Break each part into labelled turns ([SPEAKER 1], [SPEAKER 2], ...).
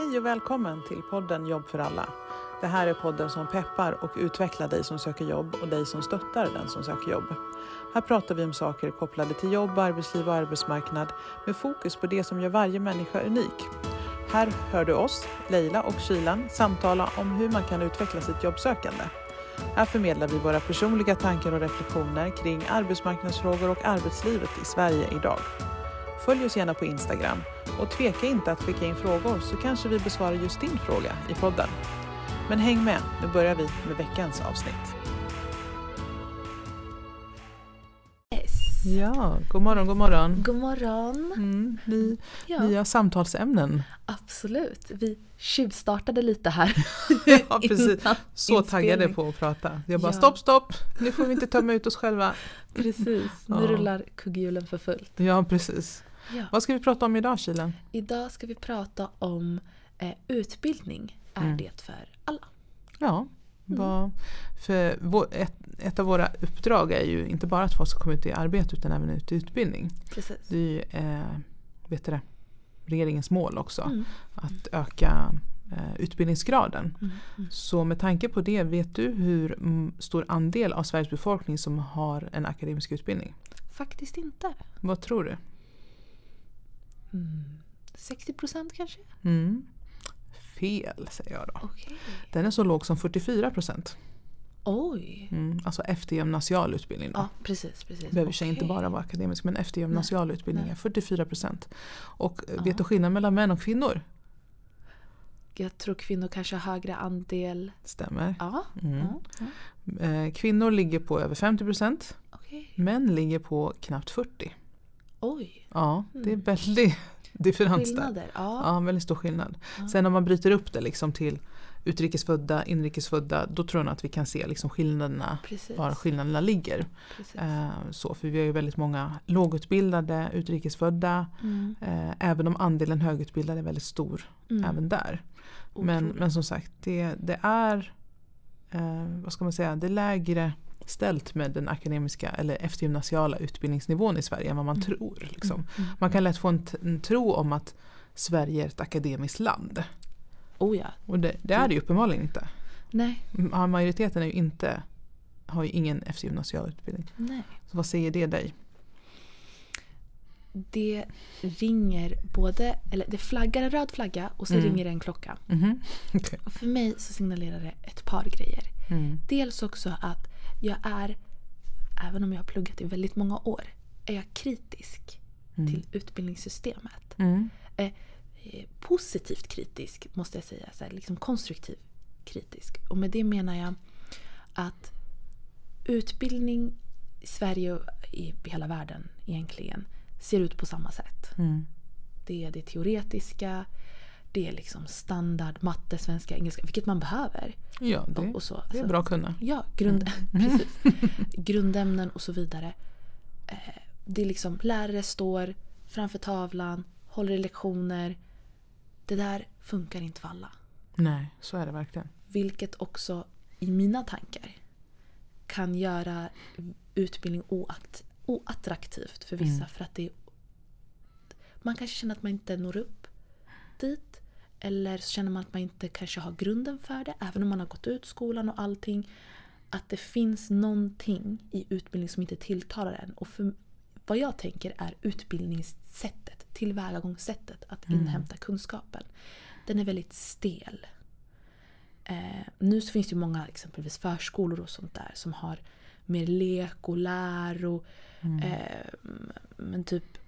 [SPEAKER 1] Hej och välkommen till podden Jobb för alla. Det här är podden som peppar och utvecklar dig som söker jobb och dig som stöttar den som söker jobb. Här pratar vi om saker kopplade till jobb, arbetsliv och arbetsmarknad med fokus på det som gör varje människa unik. Här hör du oss, Leila och Kylan, samtala om hur man kan utveckla sitt jobbsökande. Här förmedlar vi våra personliga tankar och reflektioner kring arbetsmarknadsfrågor och arbetslivet i Sverige idag. Följ oss gärna på Instagram och tveka inte att skicka in frågor så kanske vi besvarar just din fråga i podden. Men häng med, nu börjar vi med veckans avsnitt.
[SPEAKER 2] Yes.
[SPEAKER 1] Ja, god morgon, god morgon.
[SPEAKER 2] God morgon.
[SPEAKER 1] Mm, ny,
[SPEAKER 2] Ja,
[SPEAKER 1] Nya samtalsämnen.
[SPEAKER 2] absolut. Vi tjuvstartade lite här.
[SPEAKER 1] Ja, precis. Så taggade på att prata. Jag bara
[SPEAKER 2] Ja.
[SPEAKER 1] stopp, stopp, nu får vi inte tömma ut oss själva.
[SPEAKER 2] Precis, nu
[SPEAKER 1] Ja.
[SPEAKER 2] rullar kugghjulen för fullt.
[SPEAKER 1] Ja, precis.
[SPEAKER 2] Ja.
[SPEAKER 1] Vad ska vi prata om idag, Kilen?
[SPEAKER 2] Idag ska vi prata om eh, utbildning. Är
[SPEAKER 1] Mm.
[SPEAKER 2] det för alla?
[SPEAKER 1] Ja,
[SPEAKER 2] Mm.
[SPEAKER 1] för vår, ett, ett av våra uppdrag är ju inte bara att folk ska komma ut i arbete utan även ut i utbildning.
[SPEAKER 2] Precis.
[SPEAKER 1] Det är ju eh, vet du det, regeringens mål också.
[SPEAKER 2] Mm.
[SPEAKER 1] Att öka eh, utbildningsgraden.
[SPEAKER 2] Mm. Mm.
[SPEAKER 1] Så med tanke på det, vet du hur mm, stor andel av Sveriges befolkning som har en akademisk utbildning?
[SPEAKER 2] Faktiskt inte.
[SPEAKER 1] Vad tror du?
[SPEAKER 2] Mm. 60 procent kanske?
[SPEAKER 1] Mm. Fel säger jag då.
[SPEAKER 2] Okej.
[SPEAKER 1] Den är så låg som 44 procent.
[SPEAKER 2] Oj.
[SPEAKER 1] Mm. Alltså eftergymnasial utbildning. Då.
[SPEAKER 2] Ja, precis. precis.
[SPEAKER 1] behöver sig inte bara vara akademisk men eftergymnasial utbildning är
[SPEAKER 2] nej.
[SPEAKER 1] 44 procent. Och eh,
[SPEAKER 2] Ja.
[SPEAKER 1] vet du skillnaden mellan män och kvinnor?
[SPEAKER 2] Jag tror kvinnor kanske har högre andel.
[SPEAKER 1] Stämmer.
[SPEAKER 2] Ja.
[SPEAKER 1] Mm.
[SPEAKER 2] ja, ja.
[SPEAKER 1] Eh, Kvinnor ligger på över 50 procent.
[SPEAKER 2] Okej.
[SPEAKER 1] Män ligger på knappt 40.
[SPEAKER 2] Oj.
[SPEAKER 1] Ja, det är
[SPEAKER 2] Mm.
[SPEAKER 1] väldigt differens där.
[SPEAKER 2] Skillnader. Ja.
[SPEAKER 1] Ja, väldigt stor skillnad.
[SPEAKER 2] Ja.
[SPEAKER 1] Sen om man bryter upp det liksom till utrikesfödda, inrikesfödda, då tror jag att vi kan se liksom skillnaderna,
[SPEAKER 2] Precis.
[SPEAKER 1] var skillnaderna ligger. Eh, så, för vi har ju väldigt många lågutbildade, utrikesfödda,
[SPEAKER 2] Mm.
[SPEAKER 1] eh, även om andelen högutbildade är väldigt stor
[SPEAKER 2] Mm.
[SPEAKER 1] även där. Men, men som sagt, det, det är eh, vad ska man säga, det är lägre ställt med den akademiska eller eftergymnasiala utbildningsnivån i Sverige än vad man
[SPEAKER 2] Mm.
[SPEAKER 1] tror. Liksom.
[SPEAKER 2] Mm, mm,
[SPEAKER 1] Man kan lätt få en, en tro om att Sverige är ett akademiskt land.
[SPEAKER 2] Oh ja.
[SPEAKER 1] Och det, det är det ju uppenbarligen inte.
[SPEAKER 2] Nej.
[SPEAKER 1] Ma- Majoriteten är ju inte, har ju ingen eftergymnasial utbildning.
[SPEAKER 2] Nej.
[SPEAKER 1] Så vad säger det dig?
[SPEAKER 2] Det ringer både, eller det flaggar en röd flagga och så
[SPEAKER 1] Mm.
[SPEAKER 2] ringer det en klocka.
[SPEAKER 1] Mhm. Okej.
[SPEAKER 2] Och för mig så signalerar det ett par grejer.
[SPEAKER 1] Mm.
[SPEAKER 2] Dels också att jag är, även om jag har pluggat i väldigt många år, är jag kritisk
[SPEAKER 1] Mm.
[SPEAKER 2] till utbildningssystemet.
[SPEAKER 1] Mm.
[SPEAKER 2] Eh, positivt kritisk måste jag säga, så här, liksom konstruktiv kritisk. Och med det menar jag att utbildning i Sverige och i hela världen egentligen ser ut på samma sätt.
[SPEAKER 1] Mm.
[SPEAKER 2] Det är det teoretiska, det är liksom standard matte, svenska, engelska, vilket man behöver.
[SPEAKER 1] Ja,
[SPEAKER 2] Och,
[SPEAKER 1] det,
[SPEAKER 2] och så.
[SPEAKER 1] det är
[SPEAKER 2] Alltså,
[SPEAKER 1] bra att kunna.
[SPEAKER 2] Ja, grund,
[SPEAKER 1] Mm.
[SPEAKER 2] precis. grundämnen och så vidare. Eh, Det är liksom lärare står framför tavlan, håller i lektioner. Det där funkar inte för alla.
[SPEAKER 1] Nej, så är det verkligen.
[SPEAKER 2] Vilket också i mina tankar kan göra utbildning oakt, oattraktivt för vissa.
[SPEAKER 1] Mm.
[SPEAKER 2] För att det är, man kanske känner att man inte når upp dit. Eller så känner man att man inte kanske har grunden för det. Även om man har gått ut skolan och allting. Att det finns någonting i utbildning som inte tilltalar en. Och för, vad jag tänker är utbildningssättet, tillvägagångssättet att
[SPEAKER 1] Mm.
[SPEAKER 2] inhämta kunskapen. Den är väldigt stel. Eh, nu så finns det många exempelvis förskolor och sånt där som har mer lek och läro.
[SPEAKER 1] Mm.
[SPEAKER 2] Eh, men typ,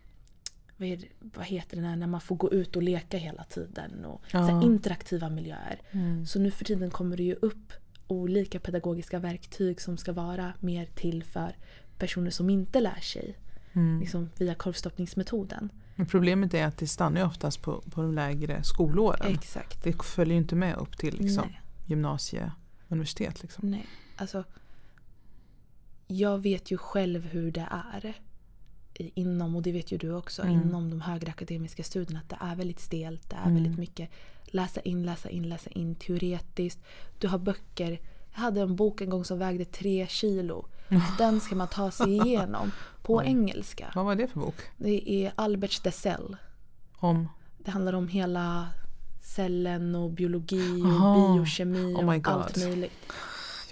[SPEAKER 2] vad, är vad heter det när, när man får gå ut och leka hela tiden? Och så
[SPEAKER 1] Ja.
[SPEAKER 2] interaktiva miljöer.
[SPEAKER 1] Mm.
[SPEAKER 2] Så nu för tiden kommer det ju upp olika pedagogiska verktyg som ska vara mer till för personer som inte lär sig
[SPEAKER 1] Mm.
[SPEAKER 2] liksom, via korvstoppningsmetoden.
[SPEAKER 1] Men problemet är att det stannar ju oftast på, på de lägre skolåren.
[SPEAKER 2] Exakt.
[SPEAKER 1] Det följer ju inte med upp till liksom,
[SPEAKER 2] Nej.
[SPEAKER 1] gymnasie, universitet. Liksom.
[SPEAKER 2] Nej, alltså. Jag vet ju själv hur det är. Inom, och det vet ju du också,
[SPEAKER 1] Mm.
[SPEAKER 2] inom de högre akademiska studierna. Att det är väldigt stelt. Det är
[SPEAKER 1] Mm.
[SPEAKER 2] väldigt mycket läsa in, läsa in, läsa in teoretiskt. Du har böcker. Jag hade en bok en gång som vägde tre kilo. Den ska man ta sig igenom på
[SPEAKER 1] Oj.
[SPEAKER 2] engelska.
[SPEAKER 1] Vad var det för bok?
[SPEAKER 2] Det är Albert Dessel.
[SPEAKER 1] Om?
[SPEAKER 2] Det handlar om hela cellen och biologi och biokemi
[SPEAKER 1] Oh my
[SPEAKER 2] och
[SPEAKER 1] God.
[SPEAKER 2] allt möjligt.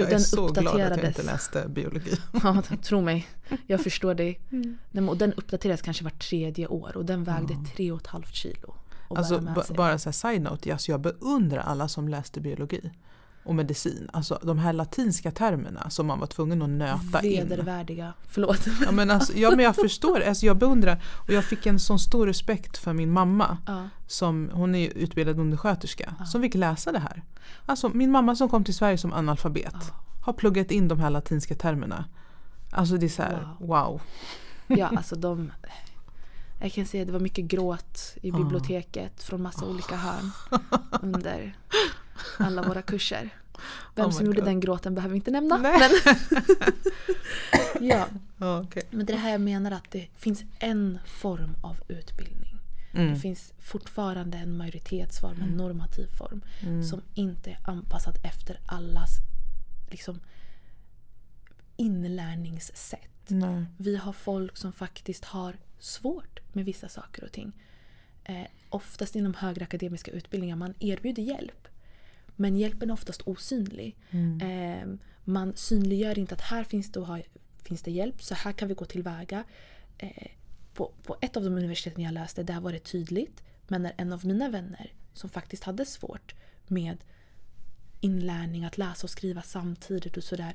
[SPEAKER 1] Jag är
[SPEAKER 2] den
[SPEAKER 1] så glad att jag
[SPEAKER 2] uppdaterades.
[SPEAKER 1] inte läste biologi.
[SPEAKER 2] Ja, tro mig. Jag förstår dig. Men- Och den uppdateras kanske var tredje år och den vägde tre och ett halvt kilo.
[SPEAKER 1] Alltså, bara så här side-note, alltså jag beundrar alla som läste biologi och medicin. Alltså de här latinska termerna som man var tvungen att nöta in.
[SPEAKER 2] Vedervärdiga. Förlåt.
[SPEAKER 1] Ja men, alltså, ja, men jag förstår, alltså, jag beundrar och jag fick en sån stor respekt för min mamma.
[SPEAKER 2] Ja.
[SPEAKER 1] Som, hon är utbildad undersköterska som fick läsa det här. Alltså min mamma som kom till Sverige som analfabet har pluggat in de här latinska termerna. Alltså det är så här, wow.
[SPEAKER 2] Ja, alltså de... Jag kan säga att det var mycket gråt i biblioteket från massa olika hörn under alla våra kurser. Vem
[SPEAKER 1] Oh
[SPEAKER 2] som
[SPEAKER 1] my
[SPEAKER 2] gjorde
[SPEAKER 1] God.
[SPEAKER 2] den gråten behöver vi inte nämna. Men, ja,
[SPEAKER 1] okej.
[SPEAKER 2] men det är det här jag menar att det finns en form av utbildning.
[SPEAKER 1] Mm.
[SPEAKER 2] Det finns fortfarande en majoritetsform, en normativ form
[SPEAKER 1] Mm.
[SPEAKER 2] som inte är anpassad efter allas liksom, inlärningssätt.
[SPEAKER 1] Nej.
[SPEAKER 2] Vi har folk som faktiskt har svårt med vissa saker och ting. Eh, oftast inom högre akademiska utbildningar man erbjuder hjälp. Men hjälpen är oftast osynlig. Eh, man synliggör inte att här finns det, ha, finns det hjälp, så här kan vi gå tillväga. Eh, på, på ett av de universiteten jag läste, där var det tydligt. Men när en av mina vänner, som faktiskt hade svårt med inlärning, att läsa och skriva samtidigt och sådär.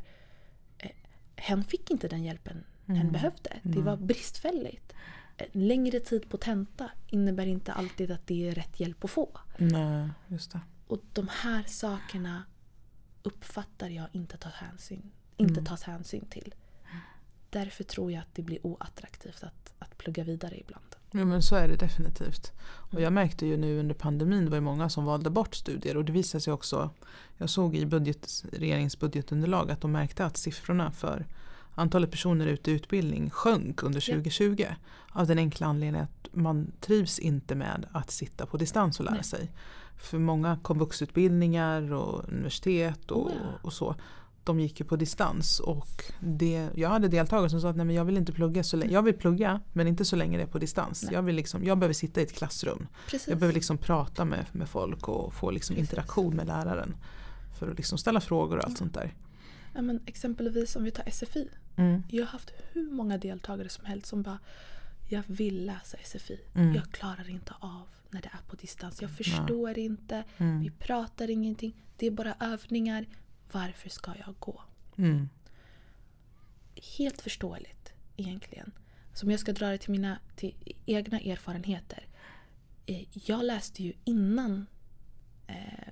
[SPEAKER 2] Eh, hen fick inte den hjälpen hen behövde. Det var bristfälligt. Eh, Längre tid på tenta innebär inte alltid att det är rätt hjälp att få.
[SPEAKER 1] Nej, just det.
[SPEAKER 2] Och de här sakerna uppfattar jag inte, tas hänsyn, inte tas hänsyn till. Därför tror jag att det blir oattraktivt att, att plugga vidare ibland.
[SPEAKER 1] Ja men så är det definitivt. Och jag märkte ju nu under pandemin det var ju många som valde bort studier och det visade sig också Jag såg i budget, regeringens budgetunderlag att de märkte att siffrorna för antalet personer ute i utbildning sjönk under
[SPEAKER 2] Ja.
[SPEAKER 1] 2020. Av den enkla anledningen att man trivs inte med att sitta på distans och lära
[SPEAKER 2] Nej.
[SPEAKER 1] sig. För många komvuxutbildningar och universitet och,
[SPEAKER 2] Oh ja.
[SPEAKER 1] och så de gick ju på distans och det, jag hade deltagare som sa att Nej, men jag vill inte plugga så länge. Jag vill plugga men inte så länge det är på distans.
[SPEAKER 2] Nej.
[SPEAKER 1] Jag, vill liksom, jag behöver sitta i ett klassrum.
[SPEAKER 2] Precis.
[SPEAKER 1] Jag behöver liksom prata med, med folk och få liksom
[SPEAKER 2] Precis.
[SPEAKER 1] interaktion med läraren. För att liksom ställa frågor och allt sånt där.
[SPEAKER 2] ja, men exempelvis om vi tar SFI.
[SPEAKER 1] Mm.
[SPEAKER 2] Jag har haft hur många deltagare som helst som bara Jag vill läsa SFI.
[SPEAKER 1] Mm.
[SPEAKER 2] Jag klarar inte av när det är på distans. Jag förstår inte.
[SPEAKER 1] Mm.
[SPEAKER 2] Vi pratar ingenting. Det är bara övningar. Varför ska jag gå?
[SPEAKER 1] Mm.
[SPEAKER 2] Helt förståeligt egentligen. Som jag ska dra det till mina till egna erfarenheter. Eh, Jag läste ju innan eh,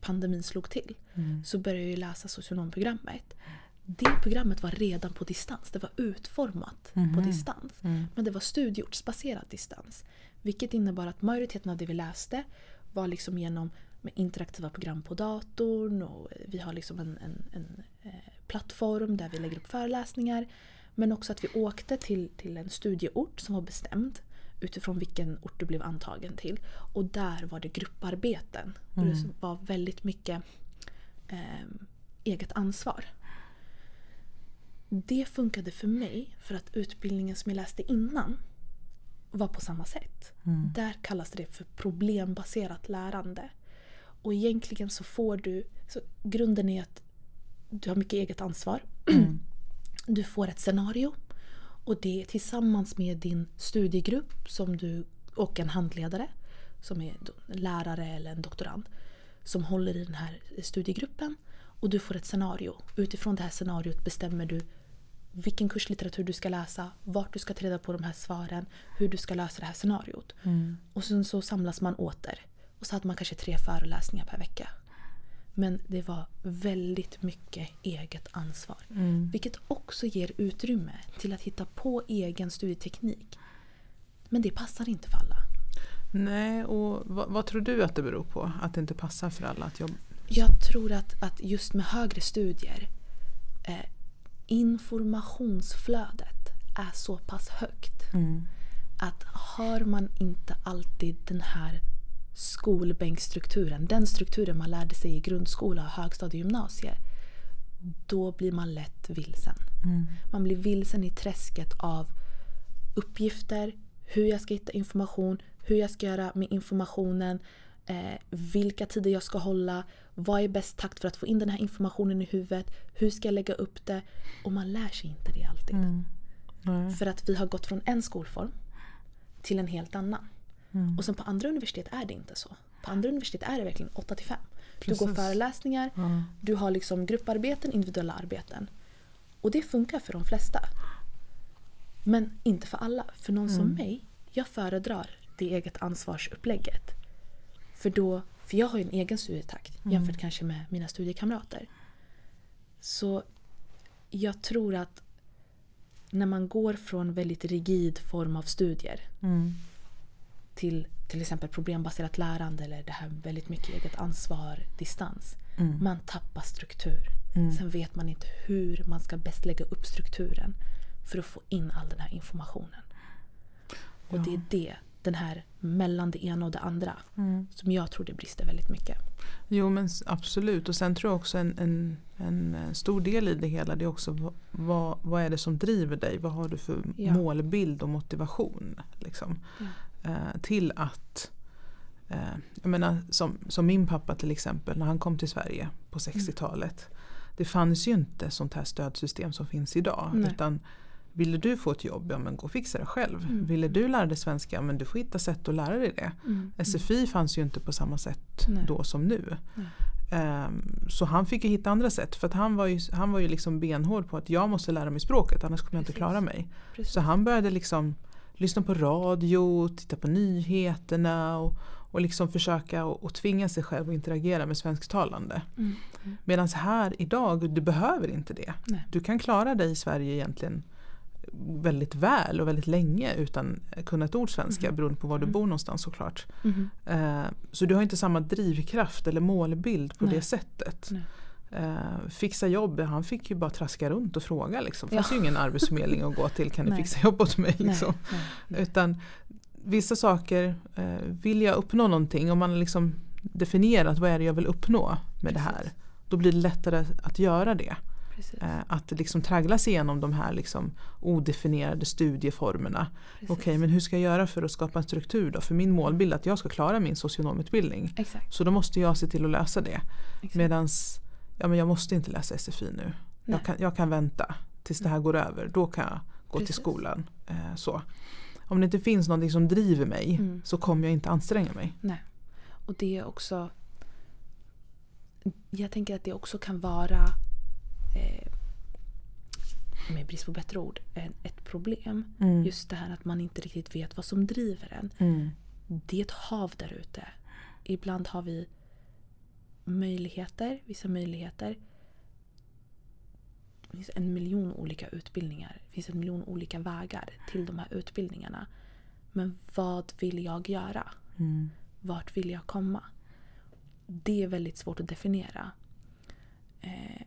[SPEAKER 2] pandemin slog till.
[SPEAKER 1] Mm.
[SPEAKER 2] Så började jag läsa socionomprogrammet. Det programmet var redan på distans. Det var utformat på
[SPEAKER 1] Mhm.
[SPEAKER 2] distans.
[SPEAKER 1] Mm.
[SPEAKER 2] Men det var studieortsbaserad distans. Vilket innebar att majoriteten av det vi läste var liksom genom interaktiva program på datorn och vi har liksom en, en, en eh, plattform där vi lägger upp föreläsningar. Men också att vi åkte till, till en studieort som var bestämd utifrån vilken ort du blev antagen till. Och där var det grupparbeten. Och det var väldigt mycket eh, eget ansvar. Det funkade för mig för att utbildningen som jag läste innan var på samma sätt.
[SPEAKER 1] Mm.
[SPEAKER 2] Där kallas det för problembaserat lärande. Och egentligen så får du... Så grunden är att du har mycket eget ansvar. Du får ett scenario. Och det är tillsammans med din studiegrupp som du, och en handledare som är en lärare eller en doktorand som håller i den här studiegruppen. Och du får ett scenario. Utifrån det här scenariot bestämmer du vilken kurslitteratur du ska läsa, vart du ska ta reda på de här svaren, hur du ska lösa det här scenariot.
[SPEAKER 1] Mm.
[SPEAKER 2] Och sen så samlas man åter. Och så hade man kanske tre föreläsningar per vecka. Men det var väldigt mycket eget ansvar.
[SPEAKER 1] Mm.
[SPEAKER 2] Vilket också ger utrymme till att hitta på egen studieteknik. Men det passar inte för alla.
[SPEAKER 1] Nej, och vad, vad tror du att det beror på? Att det inte passar för alla att jobba?
[SPEAKER 2] Jag tror att, att just med högre studier eh, informationsflödet är så pass högt
[SPEAKER 1] Mm.
[SPEAKER 2] att hör man inte alltid den här skolbänkstrukturen, den strukturen man lärde sig i grundskola, högstadie och gymnasie, då blir man lätt vilsen.
[SPEAKER 1] Mm.
[SPEAKER 2] Man blir vilsen i träsket av uppgifter, hur jag ska hitta information, hur jag ska göra med informationen, eh, vilka tider jag ska hålla, vad är bäst takt för att få in den här informationen i huvudet, hur ska jag lägga upp det? Och man lär sig inte det alltid.
[SPEAKER 1] Mm.
[SPEAKER 2] För att vi har gått från en skolform till en helt annan.
[SPEAKER 1] Mm.
[SPEAKER 2] Och sen på andra universitet är det inte så. På andra universitet är det verkligen 8 till 5. Du går föreläsningar,
[SPEAKER 1] Ja.
[SPEAKER 2] du har liksom grupparbeten, individuella arbeten. Och det funkar för de flesta. Men inte för alla. För någon som mig, jag föredrar det eget ansvarsupplägget. För, då, för jag har ju en egen studietakt jämfört kanske med mina studiekamrater. Så jag tror att när man går från väldigt rigid form av studier
[SPEAKER 1] Mm.
[SPEAKER 2] till till exempel problembaserat lärande eller det här väldigt mycket eget ansvar, distans.
[SPEAKER 1] Mm.
[SPEAKER 2] Man tappar struktur. Sen vet man inte hur man ska bäst lägga upp strukturen för att få in all den här informationen. Och det är det, den här mellan det ena och det andra,
[SPEAKER 1] Mm.
[SPEAKER 2] som jag tror det brister väldigt mycket.
[SPEAKER 1] Jo men absolut och sen tror jag också en, en, en eh, stor del i det hela det är också vad, vad, är det som driver dig? Vad har du för
[SPEAKER 2] Ja.
[SPEAKER 1] målbild och motivation? Liksom, eh, till att eh, jag menar, som, som min pappa till exempel när han kom till Sverige på 60-talet. Det fanns ju inte sånt här stödsystem som finns idag.
[SPEAKER 2] Nej.
[SPEAKER 1] Utan Ville du få ett jobb, ja men gå och fixa det själv. Ville du lära dig svenska, ja, men du får hitta sätt att lära dig det.
[SPEAKER 2] Mm.
[SPEAKER 1] SFI fanns ju inte på samma sätt
[SPEAKER 2] Nej.
[SPEAKER 1] då som nu. Ehm, så han fick ju hitta andra sätt för att han var ju, han var ju liksom benhård på att jag måste lära mig språket annars kommer jag inte
[SPEAKER 2] Precis.
[SPEAKER 1] klara mig.
[SPEAKER 2] Precis.
[SPEAKER 1] Så han började liksom lyssna på radio, titta på nyheterna och, och liksom försöka och, och tvinga sig själv att interagera med svensktalande.
[SPEAKER 2] Mm. Mm.
[SPEAKER 1] Medan här idag, du behöver inte det.
[SPEAKER 2] Nej.
[SPEAKER 1] Du kan klara dig i Sverige egentligen väldigt väl och väldigt länge utan att kunna ett ord svenska beroende på var du
[SPEAKER 2] Mm.
[SPEAKER 1] bor någonstans såklart.
[SPEAKER 2] Mhm.
[SPEAKER 1] Eh, så du har inte samma drivkraft eller målbild på
[SPEAKER 2] Nej.
[SPEAKER 1] det sättet.
[SPEAKER 2] Nej.
[SPEAKER 1] Eh, fixa jobb, han fick ju bara traska runt och fråga. Liksom. Det fanns
[SPEAKER 2] Ja.
[SPEAKER 1] ju ingen arbetsförmedling att gå till, kan ni
[SPEAKER 2] Nej.
[SPEAKER 1] fixa jobb åt mig?
[SPEAKER 2] Nej,
[SPEAKER 1] Liksom.
[SPEAKER 2] nej, nej.
[SPEAKER 1] Utan vissa saker, eh, vill jag uppnå någonting, om man liksom definierat vad är det jag vill uppnå med det här.
[SPEAKER 2] Precis.
[SPEAKER 1] Då blir det lättare att göra det.
[SPEAKER 2] Precis.
[SPEAKER 1] Eh, att liksom tragglas igenom de här liksom odefinierade studieformerna. Okej, men hur ska jag göra för att skapa en struktur då? För min målbild är att jag ska klara min socionomutbildning.
[SPEAKER 2] Exakt.
[SPEAKER 1] Så då måste jag se till att lösa det. Medans, ja men jag måste inte läsa SFI nu. Jag kan, jag kan vänta tills det här går över. Då kan jag gå till
[SPEAKER 2] Precis.
[SPEAKER 1] skolan. Eh, så. Om det inte finns någonting som driver mig
[SPEAKER 2] Mm.
[SPEAKER 1] så kommer jag inte anstränga mig.
[SPEAKER 2] Nej. Och det är också... Jag tänker att det också kan vara, eh, med brist på bättre ord, ett problem.
[SPEAKER 1] Mm.
[SPEAKER 2] Just det här att man inte riktigt vet vad som driver en.
[SPEAKER 1] Mm.
[SPEAKER 2] Det är ett hav där ute. Ibland har vi möjligheter, vissa möjligheter. Det finns en miljon olika utbildningar. Det finns en miljon olika vägar till de här utbildningarna. Men vad vill jag göra?
[SPEAKER 1] Mm.
[SPEAKER 2] Vart vill jag komma? Det är väldigt svårt att definiera. Eh,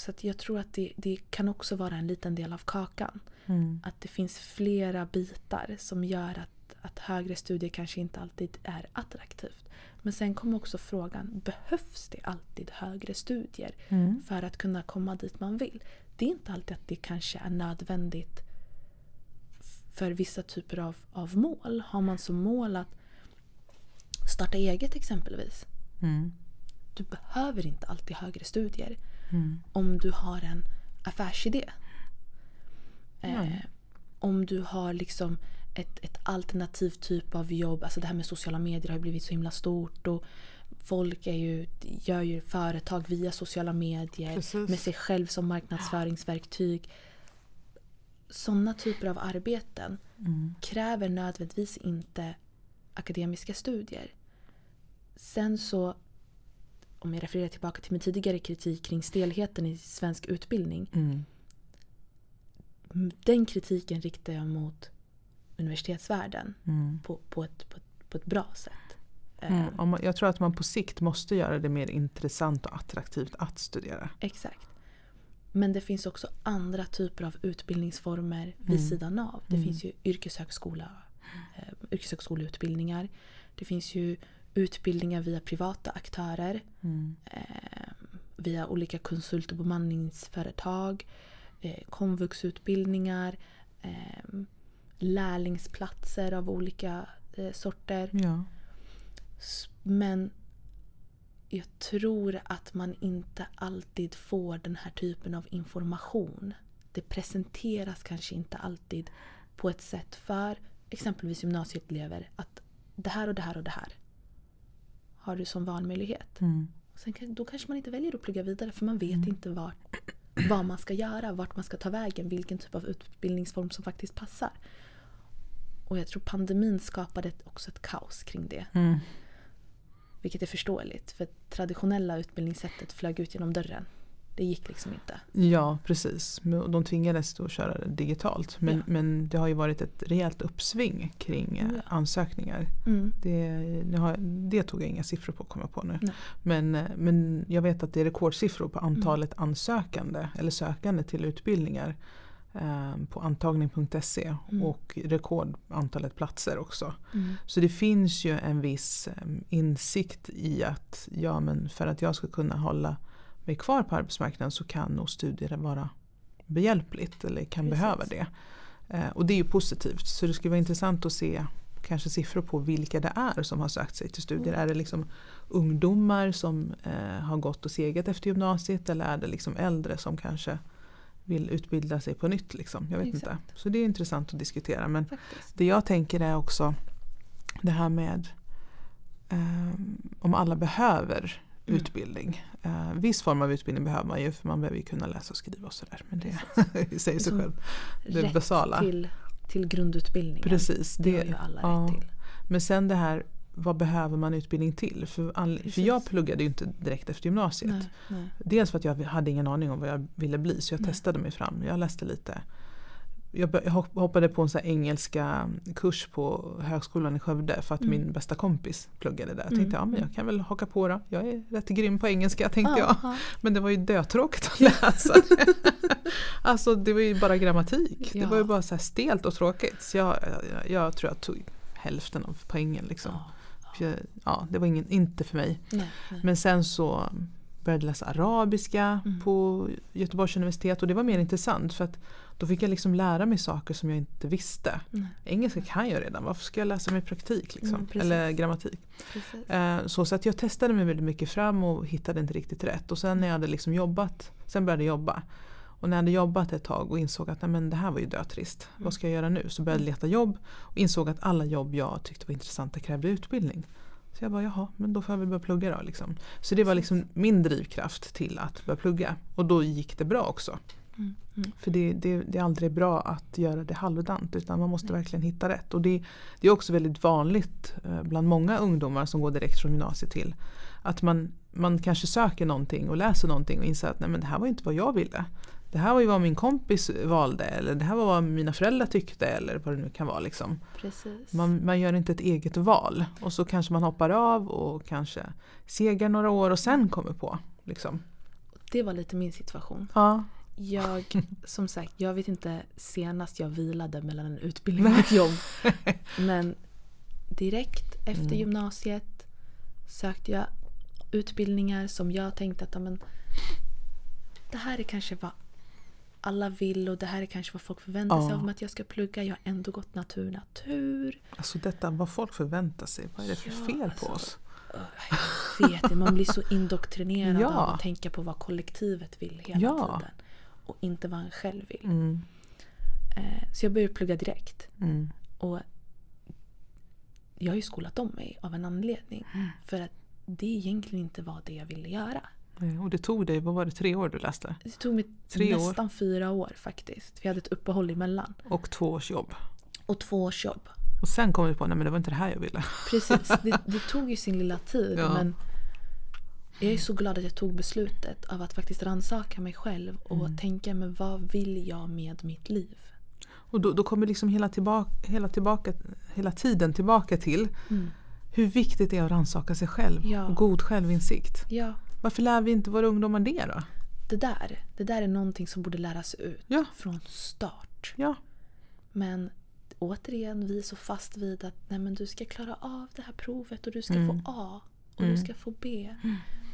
[SPEAKER 2] så jag tror att det, det kan också vara en liten del av kakan.
[SPEAKER 1] Mm.
[SPEAKER 2] Att det finns flera bitar som gör att, att högre studier kanske inte alltid är attraktivt. Men sen kommer också frågan, behövs det alltid högre studier
[SPEAKER 1] Mm.
[SPEAKER 2] för att kunna komma dit man vill? Det är inte alltid att det kanske är nödvändigt för vissa typer av, av mål. Har man som mål att starta eget exempelvis.
[SPEAKER 1] Mm.
[SPEAKER 2] Du behöver inte alltid högre studier
[SPEAKER 1] Mm.
[SPEAKER 2] om du har en affärsidé. Eh,
[SPEAKER 1] Nej.
[SPEAKER 2] om du har liksom ett, ett alternativ typ av jobb. Alltså det här med sociala medier har blivit så himla stort. Och folk är ju, gör ju företag via sociala medier
[SPEAKER 1] Precis.
[SPEAKER 2] med sig själv som marknadsföringsverktyg. Sådana typer av arbeten
[SPEAKER 1] Mm.
[SPEAKER 2] kräver nödvändigtvis inte akademiska studier. Sen så, om jag refererar tillbaka till min tidigare kritik kring stelheten i svensk utbildning.
[SPEAKER 1] Mm.
[SPEAKER 2] Den kritiken riktar jag mot universitetsvärlden
[SPEAKER 1] Mm.
[SPEAKER 2] på, på, ett, på, på ett bra sätt. Eh,
[SPEAKER 1] Mm. Man- Jag tror att man på sikt måste göra det mer intressant och attraktivt att studera.
[SPEAKER 2] Exakt. Men det finns också andra typer av utbildningsformer vid
[SPEAKER 1] Mm.
[SPEAKER 2] sidan av. Det
[SPEAKER 1] Mm.
[SPEAKER 2] finns ju yrkeshögskola, eh, yrkeshögskoleutbildningar. Det finns ju utbildningar via privata aktörer.
[SPEAKER 1] Mm.
[SPEAKER 2] eh, via olika konsult och bemanningsföretag, eh, komvuxutbildningar, eh, lärlingsplatser av olika eh, sorter.
[SPEAKER 1] Ja.
[SPEAKER 2] Men jag tror att man inte alltid får den här typen av information. Det presenteras kanske inte alltid på ett sätt för exempelvis gymnasieelever att det här och det här och det här har du som valmöjlighet.
[SPEAKER 1] Mm.
[SPEAKER 2] Sen då kanske man inte väljer att plugga vidare för man vet inte vart, vad man ska göra, vart man ska ta vägen, vilken typ av utbildningsform som faktiskt passar. Och jag tror pandemin skapade också ett kaos kring det.
[SPEAKER 1] Mm.
[SPEAKER 2] Vilket är förståeligt för traditionella utbildningssättet flög ut genom dörren. Det gick liksom inte.
[SPEAKER 1] Ja, precis. De tvingades då att köra digitalt. Men,
[SPEAKER 2] Ja.
[SPEAKER 1] men det har ju varit ett rejält uppsving kring eh,
[SPEAKER 2] Ja.
[SPEAKER 1] ansökningar.
[SPEAKER 2] Mm.
[SPEAKER 1] Det, nu har, det tog jag inga siffror på kommer jag på nu.
[SPEAKER 2] Nej.
[SPEAKER 1] Men, eh, men jag vet att det är rekordsiffror på antalet ansökande eller sökande till utbildningar eh, på antagning.se
[SPEAKER 2] Mm.
[SPEAKER 1] och rekord antalet platser också.
[SPEAKER 2] Mm.
[SPEAKER 1] Så det finns ju en viss insikt i att ja, men för att jag ska kunna hålla mig kvar på arbetsmarknaden så kan nog studier vara behjälpligt eller kan
[SPEAKER 2] Precis.
[SPEAKER 1] behöva det. Eh, och det är ju positivt så det skulle vara intressant att se kanske siffror på vilka det är som har sökt sig till studier.
[SPEAKER 2] Mm.
[SPEAKER 1] Är det liksom ungdomar som eh, har gått och segat efter gymnasiet eller är det liksom äldre som kanske vill utbilda sig på nytt? Liksom? Jag vet inte. Så det är intressant att diskutera. Men
[SPEAKER 2] Faktiskt.
[SPEAKER 1] det jag tänker är också det här med eh, om alla behöver. Utbildning. Eh, viss form av utbildning behöver man ju för man behöver ju kunna läsa och skriva och sådär. Men det säger sig
[SPEAKER 2] Som
[SPEAKER 1] själv. Det
[SPEAKER 2] Rätt
[SPEAKER 1] basala.
[SPEAKER 2] till, till grundutbildningen.
[SPEAKER 1] Precis.
[SPEAKER 2] Det,
[SPEAKER 1] Det,
[SPEAKER 2] har ju alla
[SPEAKER 1] ja.
[SPEAKER 2] rätt till.
[SPEAKER 1] Men sen det här vad behöver man utbildning till? För, all, för jag pluggade ju inte direkt efter gymnasiet.
[SPEAKER 2] Nej, nej.
[SPEAKER 1] Dels för att jag hade ingen aning om vad jag ville bli så jag
[SPEAKER 2] Nej.
[SPEAKER 1] testade mig fram. Jag läste lite. Jag jag hoppade på en så engelska kurs på högskolan i Skövde för att
[SPEAKER 2] Mm.
[SPEAKER 1] min bästa kompis pluggade där. Jag
[SPEAKER 2] Mm,
[SPEAKER 1] tänkte ja, men jag kan väl haka på då. Jag är rätt grym på engelska tänkte jag.
[SPEAKER 2] Ja,
[SPEAKER 1] Men det var ju dötråkigt att läsa det. alltså det var ju bara grammatik. Det
[SPEAKER 2] Ja.
[SPEAKER 1] var ju bara så stelt och tråkigt. Så jag, jag, jag tror jag tog hälften av poängen liksom.
[SPEAKER 2] ja.
[SPEAKER 1] Jag, ja, det var ingen, inte för mig.
[SPEAKER 2] Nej, nej.
[SPEAKER 1] Men sen så började jag läsa arabiska
[SPEAKER 2] Mm.
[SPEAKER 1] på Göteborgs universitet och det var mer intressant för att då fick jag liksom lära mig saker som jag inte visste.
[SPEAKER 2] nej.
[SPEAKER 1] Engelska kan jag redan, varför ska jag läsa mig praktik? Liksom?
[SPEAKER 2] Mm.
[SPEAKER 1] Eller grammatik. Eh, Så, så att jag testade mig väldigt mycket fram och hittade inte riktigt rätt. Och sen när jag hade liksom jobbat, sen började jag jobba. Och när jag hade jobbat ett tag och insåg att nej, men det här var ju dötrist.
[SPEAKER 2] Mm.
[SPEAKER 1] Vad ska jag göra nu? Så började jag leta jobb och insåg att alla jobb jag tyckte var intressanta krävde utbildning. Så jag bara, jaha, men då får jag väl börja plugga då. Liksom. Så det var liksom min drivkraft till att börja plugga. Och då gick det bra också.
[SPEAKER 2] Mm, mm.
[SPEAKER 1] För det, det, det är aldrig bra att göra det halvdant utan man måste verkligen hitta rätt. Och det, det är också väldigt vanligt eh, bland många ungdomar som går direkt från gymnasiet till att man, man kanske söker någonting och läser någonting och inser att nej men det här var inte vad jag ville. Det här var ju vad min kompis valde eller det här var vad mina föräldrar tyckte eller vad det nu kan vara. Liksom.
[SPEAKER 2] Precis.
[SPEAKER 1] Man, man gör inte ett eget val och så kanske man hoppar av och kanske segar några år och sen kommer på. Liksom.
[SPEAKER 2] Det var lite min situation.
[SPEAKER 1] Ja.
[SPEAKER 2] Jag, som sagt, jag vet inte senast jag vilade mellan en utbildning och ett jobb. Men direkt efter
[SPEAKER 1] Mm.
[SPEAKER 2] gymnasiet sökte jag utbildningar som jag tänkte att ja, men, det här är kanske vad alla vill och det här är kanske vad folk förväntar sig
[SPEAKER 1] Ja.
[SPEAKER 2] av mig att jag ska plugga. Jag har ändå gått natur, natur.
[SPEAKER 1] Alltså detta, vad folk förväntar sig, vad är det för
[SPEAKER 2] Ja,
[SPEAKER 1] fel
[SPEAKER 2] alltså,
[SPEAKER 1] på oss?
[SPEAKER 2] Jag vet det, man blir så indoktrinerad
[SPEAKER 1] Ja.
[SPEAKER 2] av att tänka på vad kollektivet vill hela
[SPEAKER 1] Ja.
[SPEAKER 2] tiden. Och inte vad en själv vill.
[SPEAKER 1] Mm,
[SPEAKER 2] Eh, Så jag började plugga direkt.
[SPEAKER 1] mm,
[SPEAKER 2] Och jag har ju skolat om mig av en anledning.
[SPEAKER 1] Mm.
[SPEAKER 2] För att det egentligen inte var det jag ville göra.
[SPEAKER 1] Och det tog dig, vad var det, tre år du läste?
[SPEAKER 2] Det tog mig
[SPEAKER 1] Tre år.
[SPEAKER 2] nästan fyra år faktiskt. För jag hade ett uppehåll emellan.
[SPEAKER 1] Och två års jobb.
[SPEAKER 2] Och två års jobb.
[SPEAKER 1] Och sen kom du på, nej men det var inte det här jag ville.
[SPEAKER 2] Precis, det, det tog ju sin lilla tid.
[SPEAKER 1] Ja.
[SPEAKER 2] Men jag är så glad att jag tog beslutet av att faktiskt rannsaka mig själv och
[SPEAKER 1] Mm.
[SPEAKER 2] tänka men vad vill jag med mitt liv?
[SPEAKER 1] Och då, då kommer liksom hela, tillbaka, hela, tillbaka, hela tiden tillbaka till hur viktigt det är att rannsaka sig själv.
[SPEAKER 2] Ja.
[SPEAKER 1] Och god självinsikt.
[SPEAKER 2] Ja,
[SPEAKER 1] Varför lär vi inte våra ungdomar det då?
[SPEAKER 2] det där, det där är någonting som borde läras ut
[SPEAKER 1] Ja.
[SPEAKER 2] från start.
[SPEAKER 1] Ja,
[SPEAKER 2] Men återigen, vi är så fast vid att nej, men du ska klara av det här provet och du ska
[SPEAKER 1] Mm.
[SPEAKER 2] få A och
[SPEAKER 1] Mm.
[SPEAKER 2] du ska få B.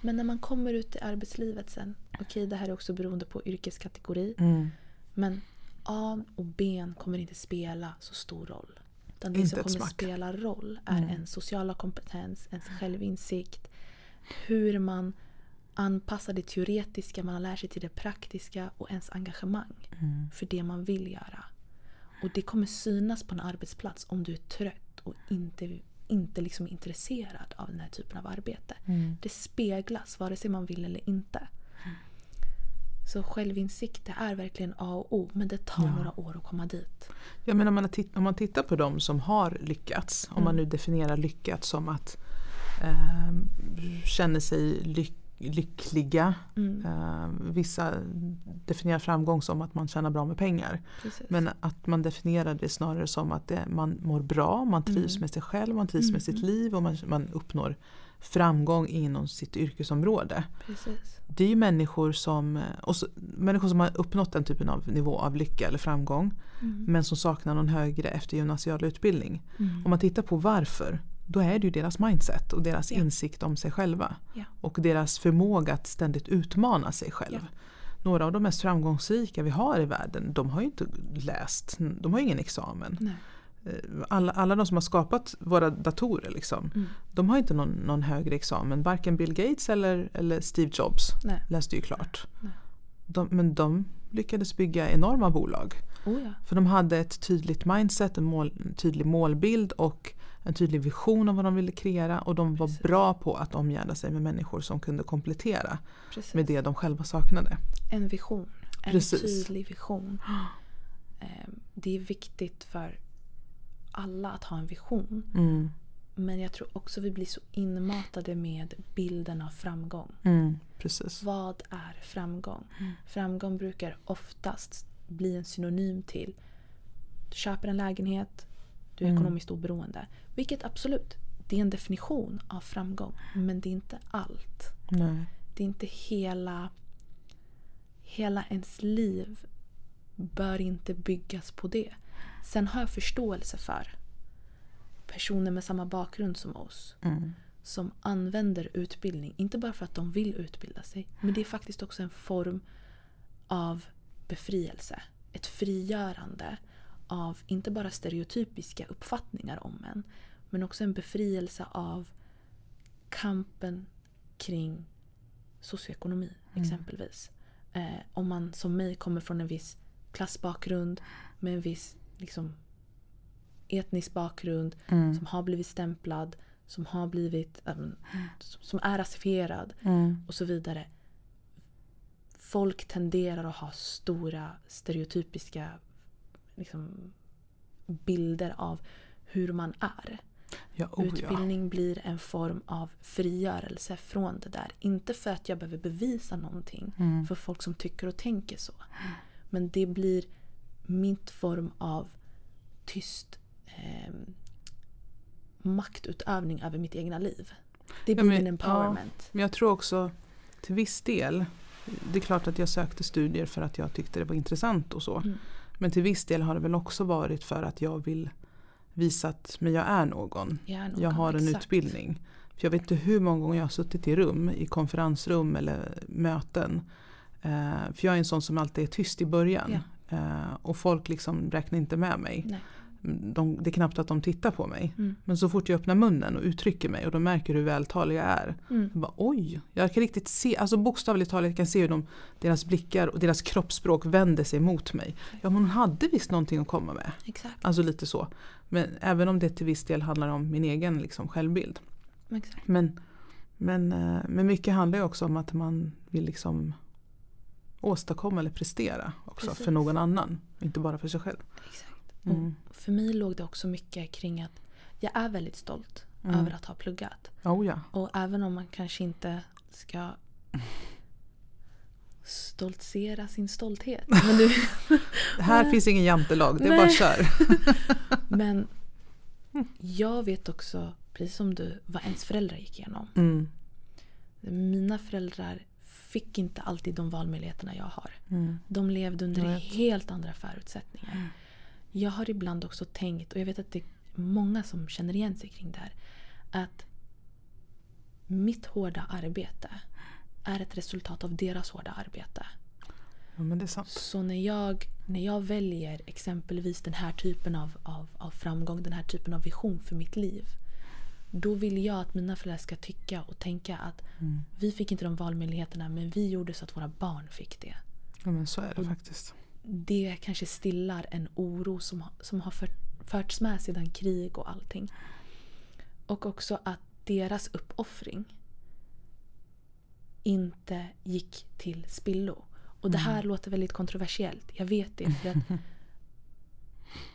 [SPEAKER 2] Men när man kommer ut i arbetslivet sen, okej det här är också beroende på yrkeskategori,
[SPEAKER 1] mm.
[SPEAKER 2] men A och B kommer inte spela så stor roll. Utan det
[SPEAKER 1] Inte
[SPEAKER 2] som kommer spela roll är
[SPEAKER 1] Mm.
[SPEAKER 2] ens sociala kompetens, ens självinsikt. Hur man anpassar det teoretiska man lärt sig till det praktiska och ens engagemang
[SPEAKER 1] Mm.
[SPEAKER 2] för det man vill göra. Och det kommer synas på en arbetsplats om du är trött och inte, inte liksom är intresserad av den här typen av arbete.
[SPEAKER 1] Mm.
[SPEAKER 2] Det speglas vare sig man vill eller inte. Så självinsikt det är verkligen A och O men det tar
[SPEAKER 1] Ja.
[SPEAKER 2] några år att komma dit.
[SPEAKER 1] Ja, men om, man titt- om man tittar på de som har lyckats, om man nu definierar lyckats som att eh, känner sig lyck- lyckliga.
[SPEAKER 2] Mm.
[SPEAKER 1] Eh, vissa definierar framgång som att man tjänar bra med pengar.
[SPEAKER 2] Precis.
[SPEAKER 1] Men att man definierar det snarare som att det, man mår bra, man trivs
[SPEAKER 2] Mm.
[SPEAKER 1] med sig själv, man trivs med sitt
[SPEAKER 2] Mm.
[SPEAKER 1] liv och man, man uppnår framgång inom sitt yrkesområde.
[SPEAKER 2] Precis.
[SPEAKER 1] Det är ju människor som, och så, människor som har uppnått den typen av nivå av lycka eller framgång
[SPEAKER 2] Mm.
[SPEAKER 1] men som saknar någon högre eftergymnasial utbildning.
[SPEAKER 2] Mm.
[SPEAKER 1] Om man tittar på varför, då är det ju deras mindset och deras
[SPEAKER 2] Ja.
[SPEAKER 1] insikt om sig själva.
[SPEAKER 2] Ja.
[SPEAKER 1] Och deras förmåga att ständigt utmana sig själv.
[SPEAKER 2] Ja.
[SPEAKER 1] Några av de mest framgångsrika vi har i världen, de har ju inte läst, de har ju ingen examen.
[SPEAKER 2] Nej.
[SPEAKER 1] Eh, Alla, alla de som har skapat våra datorer, liksom,
[SPEAKER 2] Mm.
[SPEAKER 1] de har inte någon, någon högre examen. Varken Bill Gates eller, eller Steve Jobs
[SPEAKER 2] Nej.
[SPEAKER 1] läste ju klart.
[SPEAKER 2] Nej.
[SPEAKER 1] De, men de lyckades bygga enorma bolag.
[SPEAKER 2] Oh ja.
[SPEAKER 1] För de hade ett tydligt mindset, en, mål, en tydlig målbild och en tydlig vision om vad de ville kreera. Och de var
[SPEAKER 2] Precis.
[SPEAKER 1] bra på att omgärda sig med människor som kunde komplettera
[SPEAKER 2] Precis.
[SPEAKER 1] med det de själva saknade.
[SPEAKER 2] En vision. En
[SPEAKER 1] Precis.
[SPEAKER 2] tydlig vision. Ehm, Det är viktigt för alla att ha en vision.
[SPEAKER 1] Mm.
[SPEAKER 2] Men jag tror också vi blir så inmatade med bilden av framgång.
[SPEAKER 1] Mm, precis.
[SPEAKER 2] Vad är framgång? Framgång brukar oftast bli en synonym till du köper en lägenhet, du är
[SPEAKER 1] Mm.
[SPEAKER 2] ekonomiskt oberoende. Vilket absolut, det är en definition av framgång. Men det är inte allt.
[SPEAKER 1] Nej.
[SPEAKER 2] Det är inte hela... Hela ens liv bör inte byggas på det. Sen har jag förståelse för personer med samma bakgrund som oss
[SPEAKER 1] Mm.
[SPEAKER 2] som använder utbildning, inte bara för att de vill utbilda sig, men det är faktiskt också en form av befrielse. Ett frigörande av inte bara stereotypiska uppfattningar om en, men också en befrielse av kampen kring socioekonomi exempelvis. Eh, om man som mig kommer från en viss klassbakgrund med en viss liksom, etnisk bakgrund
[SPEAKER 1] Mm.
[SPEAKER 2] som har blivit stämplad, som har blivit äm, som som är rasifierad
[SPEAKER 1] Mm.
[SPEAKER 2] och så vidare. Folk tenderar att ha stora stereotypiska liksom, bilder av hur man är.
[SPEAKER 1] Ja, oh, ja.
[SPEAKER 2] Utbildning blir en form av frigörelse från det där. Inte för att jag behöver bevisa någonting
[SPEAKER 1] Mm.
[SPEAKER 2] för folk som tycker och tänker så. Men det blir mitt form av tyst eh, maktutövning över mitt egna liv. Det
[SPEAKER 1] Ja,
[SPEAKER 2] blir
[SPEAKER 1] men-
[SPEAKER 2] min empowerment.
[SPEAKER 1] Men jag tror också till viss del, det är klart att jag sökte studier för att jag tyckte det var intressant och så.
[SPEAKER 2] Mm.
[SPEAKER 1] Men till viss del har det väl också varit för att jag vill visa att men jag är någon.
[SPEAKER 2] Jag, är någon,
[SPEAKER 1] Jag har en
[SPEAKER 2] exakt.
[SPEAKER 1] utbildning. För jag vet inte hur många gånger jag har suttit i rum, i konferensrum eller möten. Eh, för jag är en sån som alltid är tyst i början. Eh, och folk liksom räknar inte med mig.
[SPEAKER 2] Nej.
[SPEAKER 1] De, det är knappt att de tittar på mig.
[SPEAKER 2] Mm.
[SPEAKER 1] Men så fort jag öppnar munnen och uttrycker mig och de märker hur vältalig jag är.
[SPEAKER 2] Mm.
[SPEAKER 1] Jag bara, oj, jag kan riktigt se, alltså bokstavligt talat jag kan se hur de, deras blickar och deras kroppsspråk vänder sig mot mig. Ja men hon hade visst någonting att komma med.
[SPEAKER 2] Exakt.
[SPEAKER 1] Alltså lite så. Men även om det till viss del handlar om min egen liksom, självbild.
[SPEAKER 2] exakt.
[SPEAKER 1] Men, men, eh, men mycket handlar ju också om att man vill liksom åstadkomma eller prestera också
[SPEAKER 2] Precis.
[SPEAKER 1] för någon annan. Inte bara för sig själv.
[SPEAKER 2] exakt.
[SPEAKER 1] Mm.
[SPEAKER 2] För mig låg det också mycket kring att jag är väldigt stolt
[SPEAKER 1] Mm.
[SPEAKER 2] över att ha pluggat.
[SPEAKER 1] Oh, ja.
[SPEAKER 2] Och även om man kanske inte ska stoltsera sin stolthet. Men, du,
[SPEAKER 1] Här finns ingen jantelag, det är
[SPEAKER 2] Nej.
[SPEAKER 1] bara kör.
[SPEAKER 2] men jag vet också, precis som du, vad ens föräldrar gick igenom.
[SPEAKER 1] Mm.
[SPEAKER 2] Mina föräldrar fick inte alltid de valmöjligheterna jag har.
[SPEAKER 1] Mm.
[SPEAKER 2] De levde under
[SPEAKER 1] Jag vet.
[SPEAKER 2] helt andra förutsättningar. Jag har ibland också tänkt, och jag vet att det är många som känner igen sig kring det här, att mitt hårda arbete är ett resultat av deras hårda arbete.
[SPEAKER 1] Ja, men det är sant.
[SPEAKER 2] Så när jag, när jag väljer exempelvis den här typen av, av, av framgång, den här typen av vision för mitt liv. Då vill jag att mina föräldrar ska tycka och tänka att
[SPEAKER 1] Mm.
[SPEAKER 2] vi fick inte de valmöjligheterna men vi gjorde så att våra barn fick det.
[SPEAKER 1] Ja, men så är det
[SPEAKER 2] Och-
[SPEAKER 1] faktiskt.
[SPEAKER 2] Det kanske stillar en oro som, som har fört, förts med sedan krig och allting. Och också att deras uppoffring inte gick till spillo. Och det här låter väldigt kontroversiellt. Jag vet det. För att,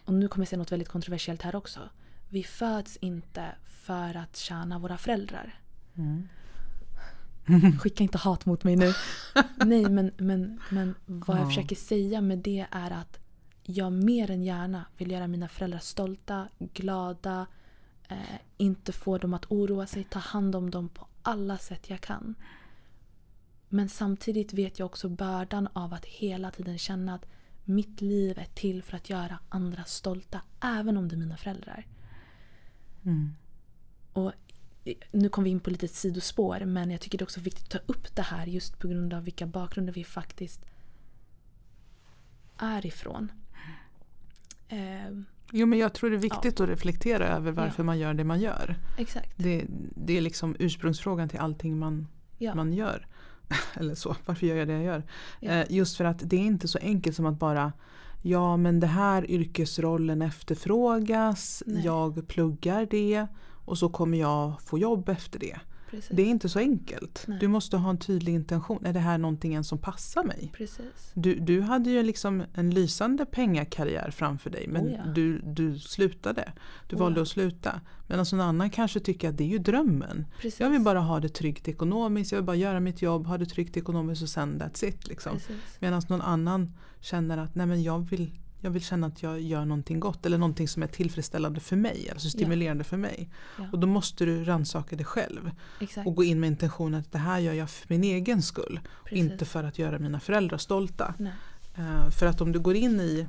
[SPEAKER 2] och nu kommer jag säga något väldigt kontroversiellt här också. Vi föds inte för att tjäna våra föräldrar.
[SPEAKER 1] Mm.
[SPEAKER 2] Skicka inte hat mot mig nu. Nej, men, men, men vad jag
[SPEAKER 1] Ja.
[SPEAKER 2] försöker säga med det är att jag mer än gärna vill göra mina föräldrar stolta, glada, eh, inte få dem att oroa sig, ta hand om dem på alla sätt jag kan. Men samtidigt vet jag också bördan av att hela tiden känna att mitt liv är till för att göra andra stolta, även om det är mina föräldrar.
[SPEAKER 1] Mm.
[SPEAKER 2] Och nu kom vi in på lite sidospår men jag tycker det är också viktigt att ta upp det här just på grund av vilka bakgrunder vi faktiskt är ifrån. Eh,
[SPEAKER 1] Jo, men jag tror det är viktigt att reflektera över varför
[SPEAKER 2] Ja.
[SPEAKER 1] man gör det man gör.
[SPEAKER 2] exakt.
[SPEAKER 1] Det, det är liksom ursprungsfrågan till allting man,
[SPEAKER 2] Ja.
[SPEAKER 1] man gör. Eller så, varför gör jag det jag gör?
[SPEAKER 2] Ja.
[SPEAKER 1] Eh, just för att det är inte så enkelt som att bara Ja men det här yrkesrollen efterfrågas,
[SPEAKER 2] Nej.
[SPEAKER 1] jag pluggar det och så kommer jag få jobb efter det.
[SPEAKER 2] Precis.
[SPEAKER 1] Det är inte så enkelt.
[SPEAKER 2] Nej.
[SPEAKER 1] Du måste ha en tydlig intention. Är det här någonting som passar mig?
[SPEAKER 2] Precis.
[SPEAKER 1] Du, du hade ju liksom en lysande pengakarriär framför dig men
[SPEAKER 2] Oh ja.
[SPEAKER 1] du, du slutade. Du
[SPEAKER 2] Oh
[SPEAKER 1] valde
[SPEAKER 2] ja.
[SPEAKER 1] att sluta. Medan någon annan kanske tycker att det är ju drömmen.
[SPEAKER 2] Precis.
[SPEAKER 1] Jag vill bara ha det tryggt ekonomiskt, jag vill bara göra mitt jobb, ha det tryggt ekonomiskt och sen that's it. Liksom. Medan någon annan känner att Nej, men jag, vill, jag vill känna att jag gör någonting gott eller någonting som är tillfrättställande för mig, alltså stimulerande för mig.
[SPEAKER 2] Ja.
[SPEAKER 1] Och då måste du rannsaka dig själv
[SPEAKER 2] Exakt.
[SPEAKER 1] och gå in med intentionen att det här gör jag för min egen skull. Inte för att göra mina föräldrar stolta. Eh, för att om du går in i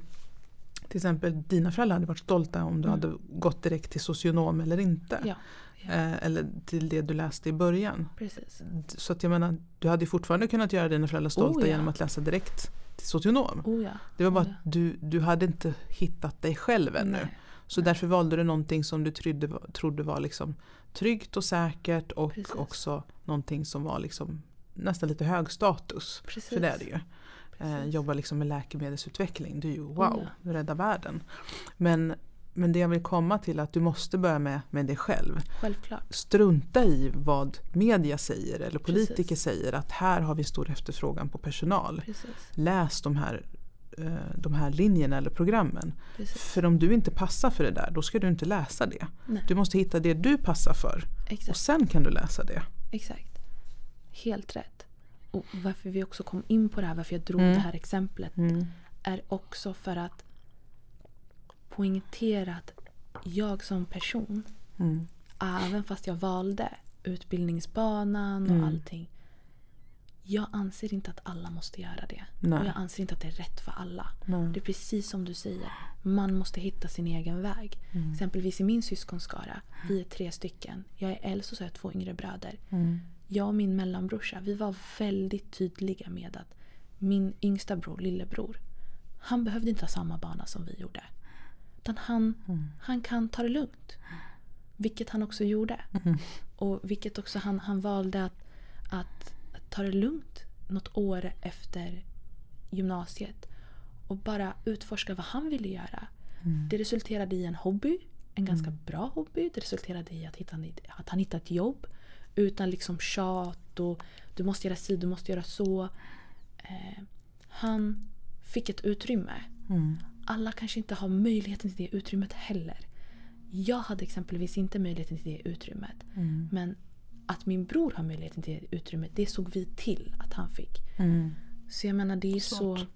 [SPEAKER 1] till exempel dina föräldrar hade varit stolta om du
[SPEAKER 2] Mm.
[SPEAKER 1] hade gått direkt till socionom eller inte.
[SPEAKER 2] Ja. ja.
[SPEAKER 1] Eh, eller till det du läste i början.
[SPEAKER 2] Precis.
[SPEAKER 1] Så att jag menar, du hade fortfarande kunnat göra dina föräldrar stolta
[SPEAKER 2] Oh, ja.
[SPEAKER 1] genom att läsa direkt till socionom.
[SPEAKER 2] Oh ja.
[SPEAKER 1] Det var bara
[SPEAKER 2] oh, ja.
[SPEAKER 1] att du, du hade inte hittat dig själv ännu.
[SPEAKER 2] Nej.
[SPEAKER 1] Så därför valde du någonting som du trodde trodde var liksom tryggt och säkert och
[SPEAKER 2] Precis.
[SPEAKER 1] också någonting som var liksom nästan lite hög status.
[SPEAKER 2] Precis.
[SPEAKER 1] För det är det ju. Eh, jobba liksom med läkemedelsutveckling. Det är ju wow,
[SPEAKER 2] ja.
[SPEAKER 1] du räddar världen. Men, men det jag vill komma till är att du måste börja med, med dig själv.
[SPEAKER 2] Självklart.
[SPEAKER 1] Strunta i vad media säger eller politiker
[SPEAKER 2] Precis.
[SPEAKER 1] säger att här har vi stor efterfrågan på personal.
[SPEAKER 2] Precis.
[SPEAKER 1] Läs de här, eh, de här linjerna eller programmen.
[SPEAKER 2] Precis.
[SPEAKER 1] För om du inte passar för det där då ska du inte läsa det.
[SPEAKER 2] Nej.
[SPEAKER 1] Du måste hitta det du passar för och
[SPEAKER 2] Exakt.
[SPEAKER 1] sen kan du läsa det.
[SPEAKER 2] Exakt. Helt rätt. Och varför vi också kom in på det här, varför jag drog
[SPEAKER 1] Mm.
[SPEAKER 2] det här exemplet är också för att poängtera att jag som person,
[SPEAKER 1] Mm.
[SPEAKER 2] även fast jag valde utbildningsbanan och
[SPEAKER 1] Mm.
[SPEAKER 2] allting. Jag anser inte att alla måste göra det.
[SPEAKER 1] Nej.
[SPEAKER 2] Och jag anser inte att det är rätt för alla.
[SPEAKER 1] Nej.
[SPEAKER 2] Det är precis som du säger. Man måste hitta sin egen väg.
[SPEAKER 1] Mm.
[SPEAKER 2] Exempelvis i min syskonskara. Vi är tre stycken. Jag är äldst och så har jag två yngre bröder.
[SPEAKER 1] Mm.
[SPEAKER 2] Jag och min mellanbrorsa, vi var väldigt tydliga med att min yngsta bror, lillebror, han behövde inte ha samma bana som vi gjorde. Utan han,
[SPEAKER 1] Mm.
[SPEAKER 2] han kan ta det lugnt. Vilket han också gjorde.
[SPEAKER 1] Mm.
[SPEAKER 2] Och vilket också han, han valde att, att, att ta det lugnt något år efter gymnasiet. Och bara utforska vad han ville göra.
[SPEAKER 1] Mm.
[SPEAKER 2] Det resulterade i en hobby. En ganska bra hobby. Det resulterade i att, hitta, att han hittade ett jobb. Utan liksom tjat och du måste göra si, du måste göra så. Eh, han fick ett utrymme.
[SPEAKER 1] Mm.
[SPEAKER 2] Alla kanske inte har möjligheten till det utrymmet heller. Jag hade exempelvis inte möjligheten till det utrymmet.
[SPEAKER 1] Mm.
[SPEAKER 2] Men att min bror har möjligheten till det utrymmet, det såg vi till att han fick.
[SPEAKER 1] Mm.
[SPEAKER 2] Så jag menar det är så...
[SPEAKER 1] Smart.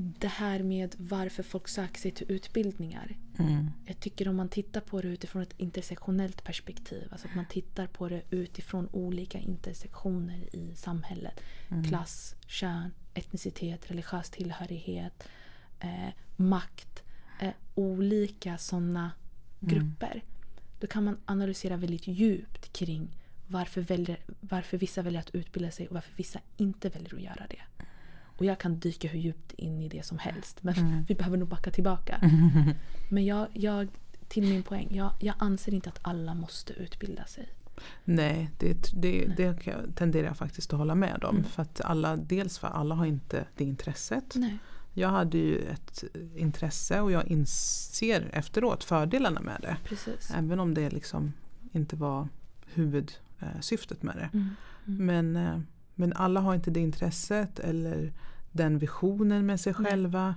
[SPEAKER 2] Det här med varför folk söker sig till utbildningar.
[SPEAKER 1] Mm.
[SPEAKER 2] Jag tycker om man tittar på det utifrån ett intersektionellt perspektiv. Alltså att man tittar på det utifrån olika intersektioner i samhället.
[SPEAKER 1] Mm.
[SPEAKER 2] Klass, kön, etnicitet, religiös tillhörighet, eh, makt. Eh, olika sådana
[SPEAKER 1] Mm.
[SPEAKER 2] grupper. Då kan man analysera väldigt djupt kring varför, väljer, varför vissa väljer att utbilda sig och varför vissa inte väljer att göra det. Och jag kan dyka hur djupt in i det som helst. Men
[SPEAKER 1] Mm.
[SPEAKER 2] vi behöver nog backa tillbaka. Men jag, jag, till min poäng. Jag, jag anser inte att alla måste utbilda sig.
[SPEAKER 1] Nej, det, det, det kan jag- tenderar jag faktiskt att hålla med om.
[SPEAKER 2] Mm.
[SPEAKER 1] För att alla, dels för alla har inte det intresset.
[SPEAKER 2] Nej.
[SPEAKER 1] Jag hade ju ett intresse och jag inser efteråt fördelarna med det.
[SPEAKER 2] Precis.
[SPEAKER 1] Även om det liksom inte var huvudsyftet med det.
[SPEAKER 2] Mm. Mm.
[SPEAKER 1] Men, eh, men alla har inte det intresset eller den visionen med sig
[SPEAKER 2] Nej.
[SPEAKER 1] själva.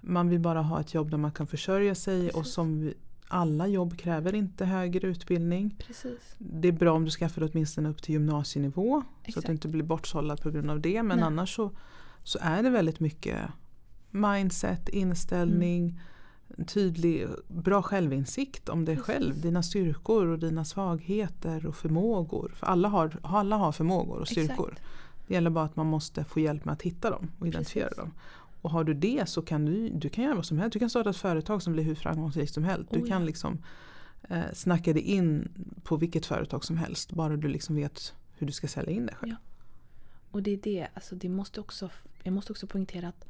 [SPEAKER 1] Man vill bara ha ett jobb där man kan försörja sig och
[SPEAKER 2] Precis.
[SPEAKER 1] som vi, alla jobb kräver inte högre utbildning.
[SPEAKER 2] Precis.
[SPEAKER 1] Det är bra om du skaffar åtminstone upp till gymnasienivå så att
[SPEAKER 2] Exakt.
[SPEAKER 1] du inte blir bortsållad på grund av det. Men
[SPEAKER 2] Nej.
[SPEAKER 1] annars så, så är det väldigt mycket mindset, inställning,
[SPEAKER 2] Mm.
[SPEAKER 1] tydlig, bra självinsikt om dig
[SPEAKER 2] Precis.
[SPEAKER 1] själv. Dina styrkor och dina svagheter och förmågor. För alla har, alla har förmågor och styrkor.
[SPEAKER 2] Exakt.
[SPEAKER 1] Det gäller bara att man måste få hjälp med att hitta dem och identifiera
[SPEAKER 2] Precis.
[SPEAKER 1] dem. Och har du det så kan du, du kan göra vad som helst. Du kan starta ett företag som blir hur framgångsrikt som helst. Du
[SPEAKER 2] Oh,
[SPEAKER 1] kan
[SPEAKER 2] ja.
[SPEAKER 1] liksom eh, snacka dig in på vilket företag som helst. Bara du liksom vet hur du ska sälja in dig själv.
[SPEAKER 2] Ja. Och det är det, alltså det måste också, jag måste också poängtera att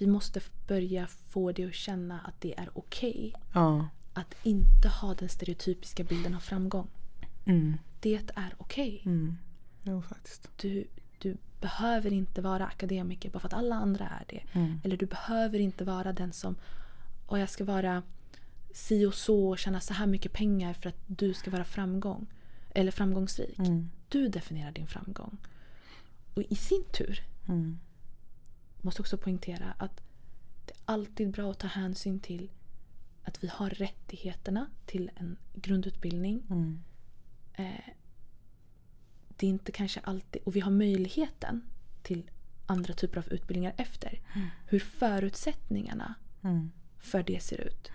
[SPEAKER 2] vi måste börja få det att känna att det är okej
[SPEAKER 1] Ja.
[SPEAKER 2] att inte ha den stereotypiska bilden av framgång.
[SPEAKER 1] Mm.
[SPEAKER 2] Det är okej.
[SPEAKER 1] Mm. Jo faktiskt.
[SPEAKER 2] Du, du behöver inte vara akademiker bara för att alla andra är det.
[SPEAKER 1] Mm.
[SPEAKER 2] Eller du behöver inte vara den som och jag ska vara si och så och tjäna så här mycket pengar för att du ska vara framgång. Eller framgångsrik.
[SPEAKER 1] Mm.
[SPEAKER 2] Du definierar din framgång. Och i sin tur
[SPEAKER 1] Mm.
[SPEAKER 2] Måste också poängtera att det är alltid bra att ta hänsyn till att vi har rättigheterna till en grundutbildning.
[SPEAKER 1] Mm.
[SPEAKER 2] Eh, det är inte kanske alltid, och vi har möjligheten till andra typer av utbildningar efter. Hur förutsättningarna
[SPEAKER 1] Mm.
[SPEAKER 2] för det ser ut.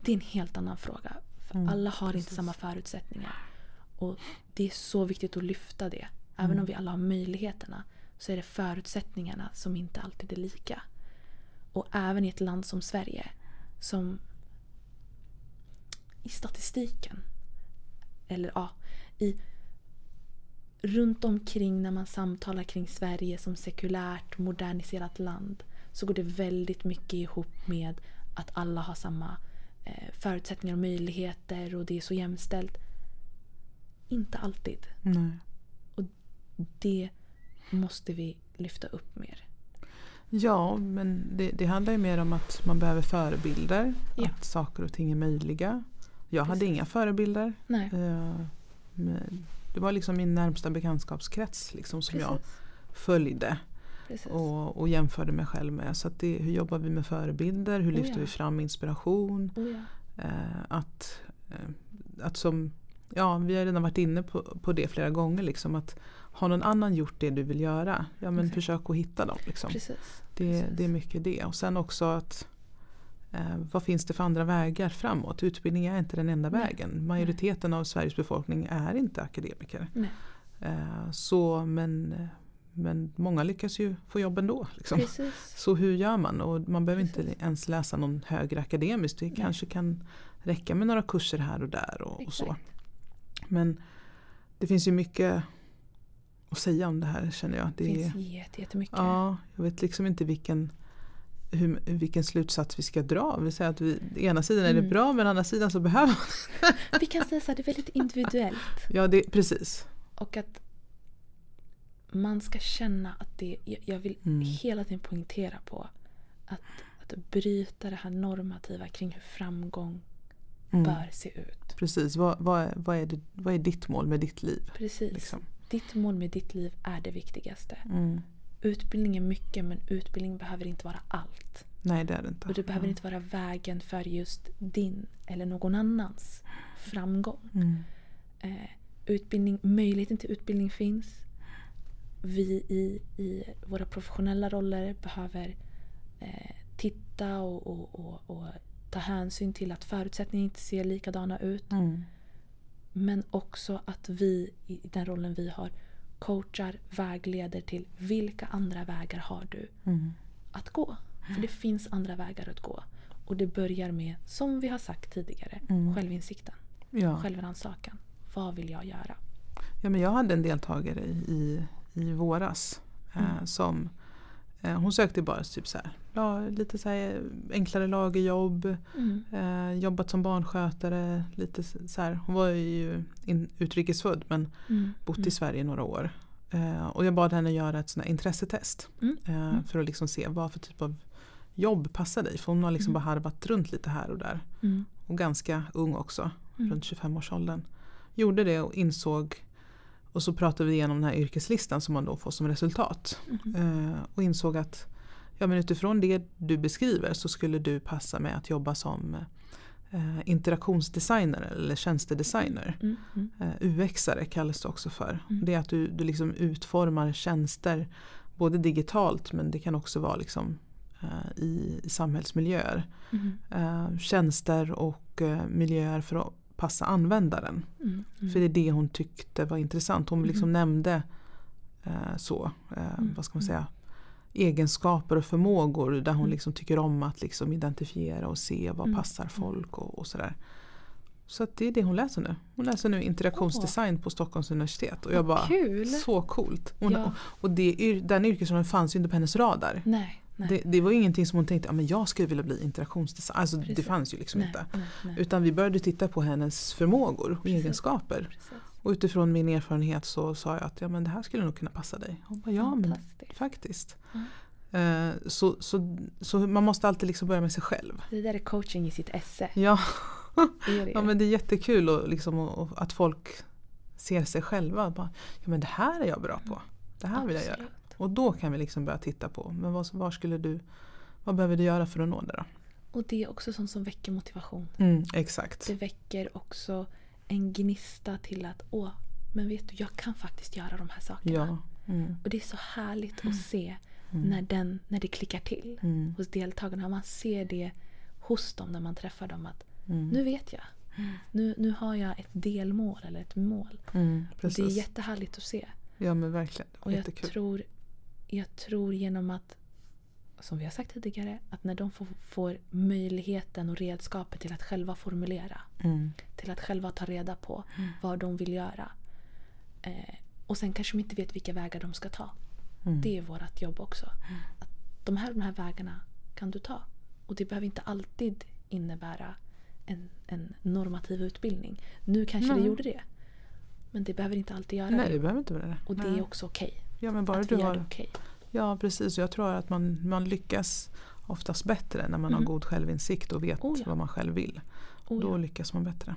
[SPEAKER 2] Det är en helt annan fråga. För
[SPEAKER 1] Mm,
[SPEAKER 2] alla har
[SPEAKER 1] precis.
[SPEAKER 2] inte samma förutsättningar. Och det är så viktigt att lyfta det. Även
[SPEAKER 1] Mm.
[SPEAKER 2] om vi alla har möjligheterna så är det förutsättningarna som inte alltid är lika. Och även i ett land som Sverige som i statistiken eller ja, i runt omkring när man samtalar kring Sverige som sekulärt moderniserat land så går det väldigt mycket ihop med att alla har samma eh, förutsättningar och möjligheter och det är så jämställt. Inte alltid.
[SPEAKER 1] Nej.
[SPEAKER 2] Det måste vi lyfta upp mer.
[SPEAKER 1] Ja, men det, det handlar ju mer om att man behöver förebilder.
[SPEAKER 2] Ja.
[SPEAKER 1] Att saker och ting är möjliga. Jag hade
[SPEAKER 2] Precis.
[SPEAKER 1] inga förebilder.
[SPEAKER 2] Nej,
[SPEAKER 1] Eh, Det var liksom min närmsta bekantskapskrets liksom, som jag
[SPEAKER 2] precis.
[SPEAKER 1] följde
[SPEAKER 2] precis.
[SPEAKER 1] och, och jämförde mig själv med. Så det, hur jobbar vi med förebilder? Hur
[SPEAKER 2] Oh,
[SPEAKER 1] lyfter
[SPEAKER 2] ja.
[SPEAKER 1] vi fram inspiration?
[SPEAKER 2] Oh, ja.
[SPEAKER 1] Eh, att, eh, att som, ja, vi har redan varit inne på, på det flera gånger. Liksom, att har någon annan gjort det du vill göra, ja, men
[SPEAKER 2] Exakt.
[SPEAKER 1] försök att hitta dem. Liksom.
[SPEAKER 2] Precis.
[SPEAKER 1] Det,
[SPEAKER 2] Precis.
[SPEAKER 1] det är mycket det. Och sen också att eh, vad finns det för andra vägar framåt? Utbildning är inte den enda
[SPEAKER 2] Nej.
[SPEAKER 1] vägen. Majoriteten av Sveriges befolkning är inte akademiker.
[SPEAKER 2] Nej.
[SPEAKER 1] Eh, så, men, men många lyckas ju få jobb ändå. Liksom. Så hur gör man? Och man behöver inte
[SPEAKER 2] Precis.
[SPEAKER 1] ens läsa någon högre akademiskt. Det
[SPEAKER 2] Nej.
[SPEAKER 1] kanske kan räcka med några kurser här och där. Och, och så. Men det finns ju mycket att säga om det här känner jag.
[SPEAKER 2] Det finns jätte- jättemycket.
[SPEAKER 1] ja, jag vet liksom inte vilken, hur, vilken slutsats vi ska dra. Vi säger att vi, ena sidan är det
[SPEAKER 2] Mm.
[SPEAKER 1] bra men andra sidan så behöver man
[SPEAKER 2] Vi kan säga så här, det är väldigt individuellt.
[SPEAKER 1] Ja, det, precis.
[SPEAKER 2] Och att man ska känna att det, jag, jag vill
[SPEAKER 1] Mm.
[SPEAKER 2] hela tiden poängtera på att, att bryta det här normativa kring hur framgång
[SPEAKER 1] Mm.
[SPEAKER 2] bör se ut.
[SPEAKER 1] Precis, vad, vad, är, vad, är det, vad är ditt mål med ditt liv?
[SPEAKER 2] Precis.
[SPEAKER 1] Liksom?
[SPEAKER 2] Ditt mål med ditt liv är det viktigaste.
[SPEAKER 1] Mm.
[SPEAKER 2] Utbildning är mycket men utbildning behöver inte vara allt.
[SPEAKER 1] Nej, det är det inte.
[SPEAKER 2] Och det behöver
[SPEAKER 1] Mm.
[SPEAKER 2] inte vara vägen för just din eller någon annans framgång.
[SPEAKER 1] Mm.
[SPEAKER 2] Eh, utbildning, möjligheten till utbildning finns. Vi i, i våra professionella roller behöver eh, titta och, och, och, och ta hänsyn till att förutsättningarna inte ser likadana ut.
[SPEAKER 1] Mm.
[SPEAKER 2] Men också att vi i den rollen vi har coachar, vägleder till vilka andra vägar har du
[SPEAKER 1] Mm.
[SPEAKER 2] att gå. För det finns andra vägar att gå. Och det börjar med, som vi har sagt tidigare,
[SPEAKER 1] Mm.
[SPEAKER 2] självinsikten.
[SPEAKER 1] Ja.
[SPEAKER 2] Självrannsakan. Vad vill jag göra?
[SPEAKER 1] ja, men jag hade en deltagare i, i, våras eh,
[SPEAKER 2] Mm.
[SPEAKER 1] som Eh, hon sökte bara typ så här, ja, lite så här enklare lagerjobb,
[SPEAKER 2] Mm.
[SPEAKER 1] eh, jobbat som barnskötare. Lite så här. Hon var ju in, utrikesfödd men
[SPEAKER 2] Mm.
[SPEAKER 1] bott
[SPEAKER 2] mm.
[SPEAKER 1] i Sverige några år. Eh, och jag bad henne göra ett sånt intressetest.
[SPEAKER 2] Mm.
[SPEAKER 1] Eh,
[SPEAKER 2] Mm.
[SPEAKER 1] För att liksom se vad för typ av jobb passar dig. För hon har liksom
[SPEAKER 2] Mm.
[SPEAKER 1] bara harvat runt lite här och där.
[SPEAKER 2] Mm.
[SPEAKER 1] Och ganska ung också,
[SPEAKER 2] Mm.
[SPEAKER 1] runt 25-årsåldern. Gjorde det och insåg och så pratade vi igenom den här yrkeslistan som man då får som resultat. Eh, och insåg att ja, men utifrån det du beskriver så skulle du passa med att jobba som eh, interaktionsdesigner eller tjänstedesigner.
[SPEAKER 2] Mm. Mm.
[SPEAKER 1] Eh, UX-are kallas det också för.
[SPEAKER 2] Mm.
[SPEAKER 1] Det är att du, du liksom utformar tjänster både digitalt men det kan också vara liksom, i, i samhällsmiljöer.
[SPEAKER 2] Mm.
[SPEAKER 1] Tjänster och miljöer för att passa användaren.
[SPEAKER 2] Mm. Mm.
[SPEAKER 1] För det är det hon tyckte var intressant. Hon liksom
[SPEAKER 2] Mhm.
[SPEAKER 1] nämnde eh, så, eh,
[SPEAKER 2] Mm,
[SPEAKER 1] vad ska man
[SPEAKER 2] mm.
[SPEAKER 1] säga, egenskaper och förmågor där hon
[SPEAKER 2] Mm.
[SPEAKER 1] liksom tycker om att liksom identifiera och se vad
[SPEAKER 2] Mm,
[SPEAKER 1] passar
[SPEAKER 2] mm.
[SPEAKER 1] folk och, och sådär. Så det är det hon läser nu. Hon läser nu interaktionsdesign på Stockholms universitet. Och jag bara,
[SPEAKER 2] kul!
[SPEAKER 1] så coolt. Hon,
[SPEAKER 2] Ja.
[SPEAKER 1] och, det, den yrkesrollen fanns ju inte på hennes radar.
[SPEAKER 2] Nej. Nej.
[SPEAKER 1] det var ingenting som hon tänkte, ja, men jag skulle vilja bli interaktionsdesigner. Alltså det fanns ju liksom
[SPEAKER 2] nej,
[SPEAKER 1] inte.
[SPEAKER 2] nej, nej.
[SPEAKER 1] Utan vi började titta på hennes förmågor och
[SPEAKER 2] Precis.
[SPEAKER 1] egenskaper.
[SPEAKER 2] Precis.
[SPEAKER 1] Och utifrån min erfarenhet så sa jag att ja, men det här skulle nog kunna passa dig. Hon bara, ja men faktiskt.
[SPEAKER 2] Mm.
[SPEAKER 1] Eh, så, så, så man måste alltid liksom börja med sig själv.
[SPEAKER 2] Det där är coaching i sitt esse.
[SPEAKER 1] Ja,
[SPEAKER 2] Det det.
[SPEAKER 1] ja men det är jättekul och, liksom, och, och att folk ser sig själva. Bara, ja men det här är jag bra på. Det här vill jag göra. Och då kan vi liksom börja titta på, men vad, var skulle du, vad behöver du göra för att nå det då?
[SPEAKER 2] Och det är också sånt som väcker motivation.
[SPEAKER 1] Mm, exakt.
[SPEAKER 2] Det väcker också en gnista till att åh, men vet du, jag kan faktiskt göra de här sakerna.
[SPEAKER 1] Ja. Mm,
[SPEAKER 2] Och det är så härligt att se
[SPEAKER 1] Mm.
[SPEAKER 2] när, den, när det klickar till
[SPEAKER 1] mm,
[SPEAKER 2] hos deltagarna. Man ser det hos dem när man träffar dem att
[SPEAKER 1] mm,
[SPEAKER 2] nu vet jag. Nu, nu har jag ett delmål eller ett mål. Och det är jättehärligt att se.
[SPEAKER 1] Ja men verkligen.
[SPEAKER 2] Och jag tror, jag tror genom att, som vi har sagt tidigare, att när de får, får möjligheten och redskapet till att själva formulera,
[SPEAKER 1] Mm,
[SPEAKER 2] till att själva ta reda på
[SPEAKER 1] Mm.
[SPEAKER 2] vad de vill göra. Eh, och sen kanske de inte vet vilka vägar de ska ta.
[SPEAKER 1] mm,
[SPEAKER 2] Det är vårt jobb också. Att de, här, de här vägarna kan du ta. Och det behöver inte alltid innebära en, en normativ utbildning. Nu kanske det gjorde det. Men det behöver inte alltid göra
[SPEAKER 1] Nej
[SPEAKER 2] det.
[SPEAKER 1] det behöver inte det.
[SPEAKER 2] Och det är också okej.
[SPEAKER 1] Ja men bara
[SPEAKER 2] att
[SPEAKER 1] du
[SPEAKER 2] vi
[SPEAKER 1] har
[SPEAKER 2] okej.
[SPEAKER 1] Ja precis, jag tror att man, man lyckas oftast bättre när man
[SPEAKER 2] Mm.
[SPEAKER 1] har god självinsikt och vet
[SPEAKER 2] Oh ja.
[SPEAKER 1] vad man själv vill.
[SPEAKER 2] Oh,
[SPEAKER 1] Då
[SPEAKER 2] ja.
[SPEAKER 1] lyckas man bättre.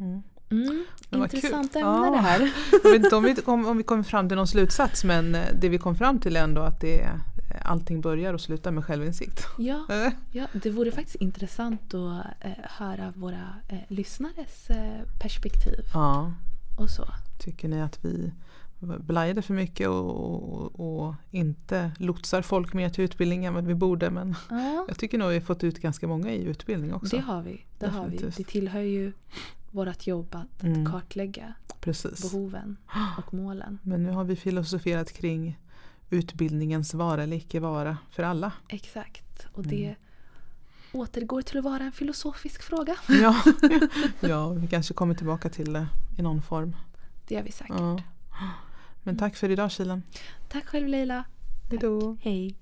[SPEAKER 1] Mm.
[SPEAKER 2] mm, intressant ämne
[SPEAKER 1] Ja.
[SPEAKER 2] det här.
[SPEAKER 1] Jag vet inte om vi, om, om vi kommer fram till någon slutsats men eh, det vi kom fram till är ändå att det, är- allting börjar och slutar med självinsikt.
[SPEAKER 2] Ja,
[SPEAKER 1] Eh,
[SPEAKER 2] ja, det vore faktiskt intressant att eh, höra våra eh, lyssnares eh, perspektiv
[SPEAKER 1] ja,
[SPEAKER 2] och så.
[SPEAKER 1] tycker ni att vi blajade för mycket och, och, och inte lotsar folk mer till utbildning än vi borde men
[SPEAKER 2] Ja,
[SPEAKER 1] jag tycker nog vi har fått ut ganska många i utbildning också.
[SPEAKER 2] det har vi. Det, har vi. Det tillhör ju vårt jobb att,
[SPEAKER 1] Mm.
[SPEAKER 2] att kartlägga
[SPEAKER 1] Precis.
[SPEAKER 2] behoven och målen.
[SPEAKER 1] Men nu har vi filosoferat kring utbildningens vara eller icke vara för alla.
[SPEAKER 2] Exakt. Och det
[SPEAKER 1] Mm.
[SPEAKER 2] återgår till att vara en filosofisk fråga.
[SPEAKER 1] Ja, ja vi kanske kommer tillbaka till det i någon form.
[SPEAKER 2] Det gör vi säkert.
[SPEAKER 1] Ja. Men tack för idag Kilen.
[SPEAKER 2] Tack själv Leila.
[SPEAKER 1] Hejdå.
[SPEAKER 2] Hej.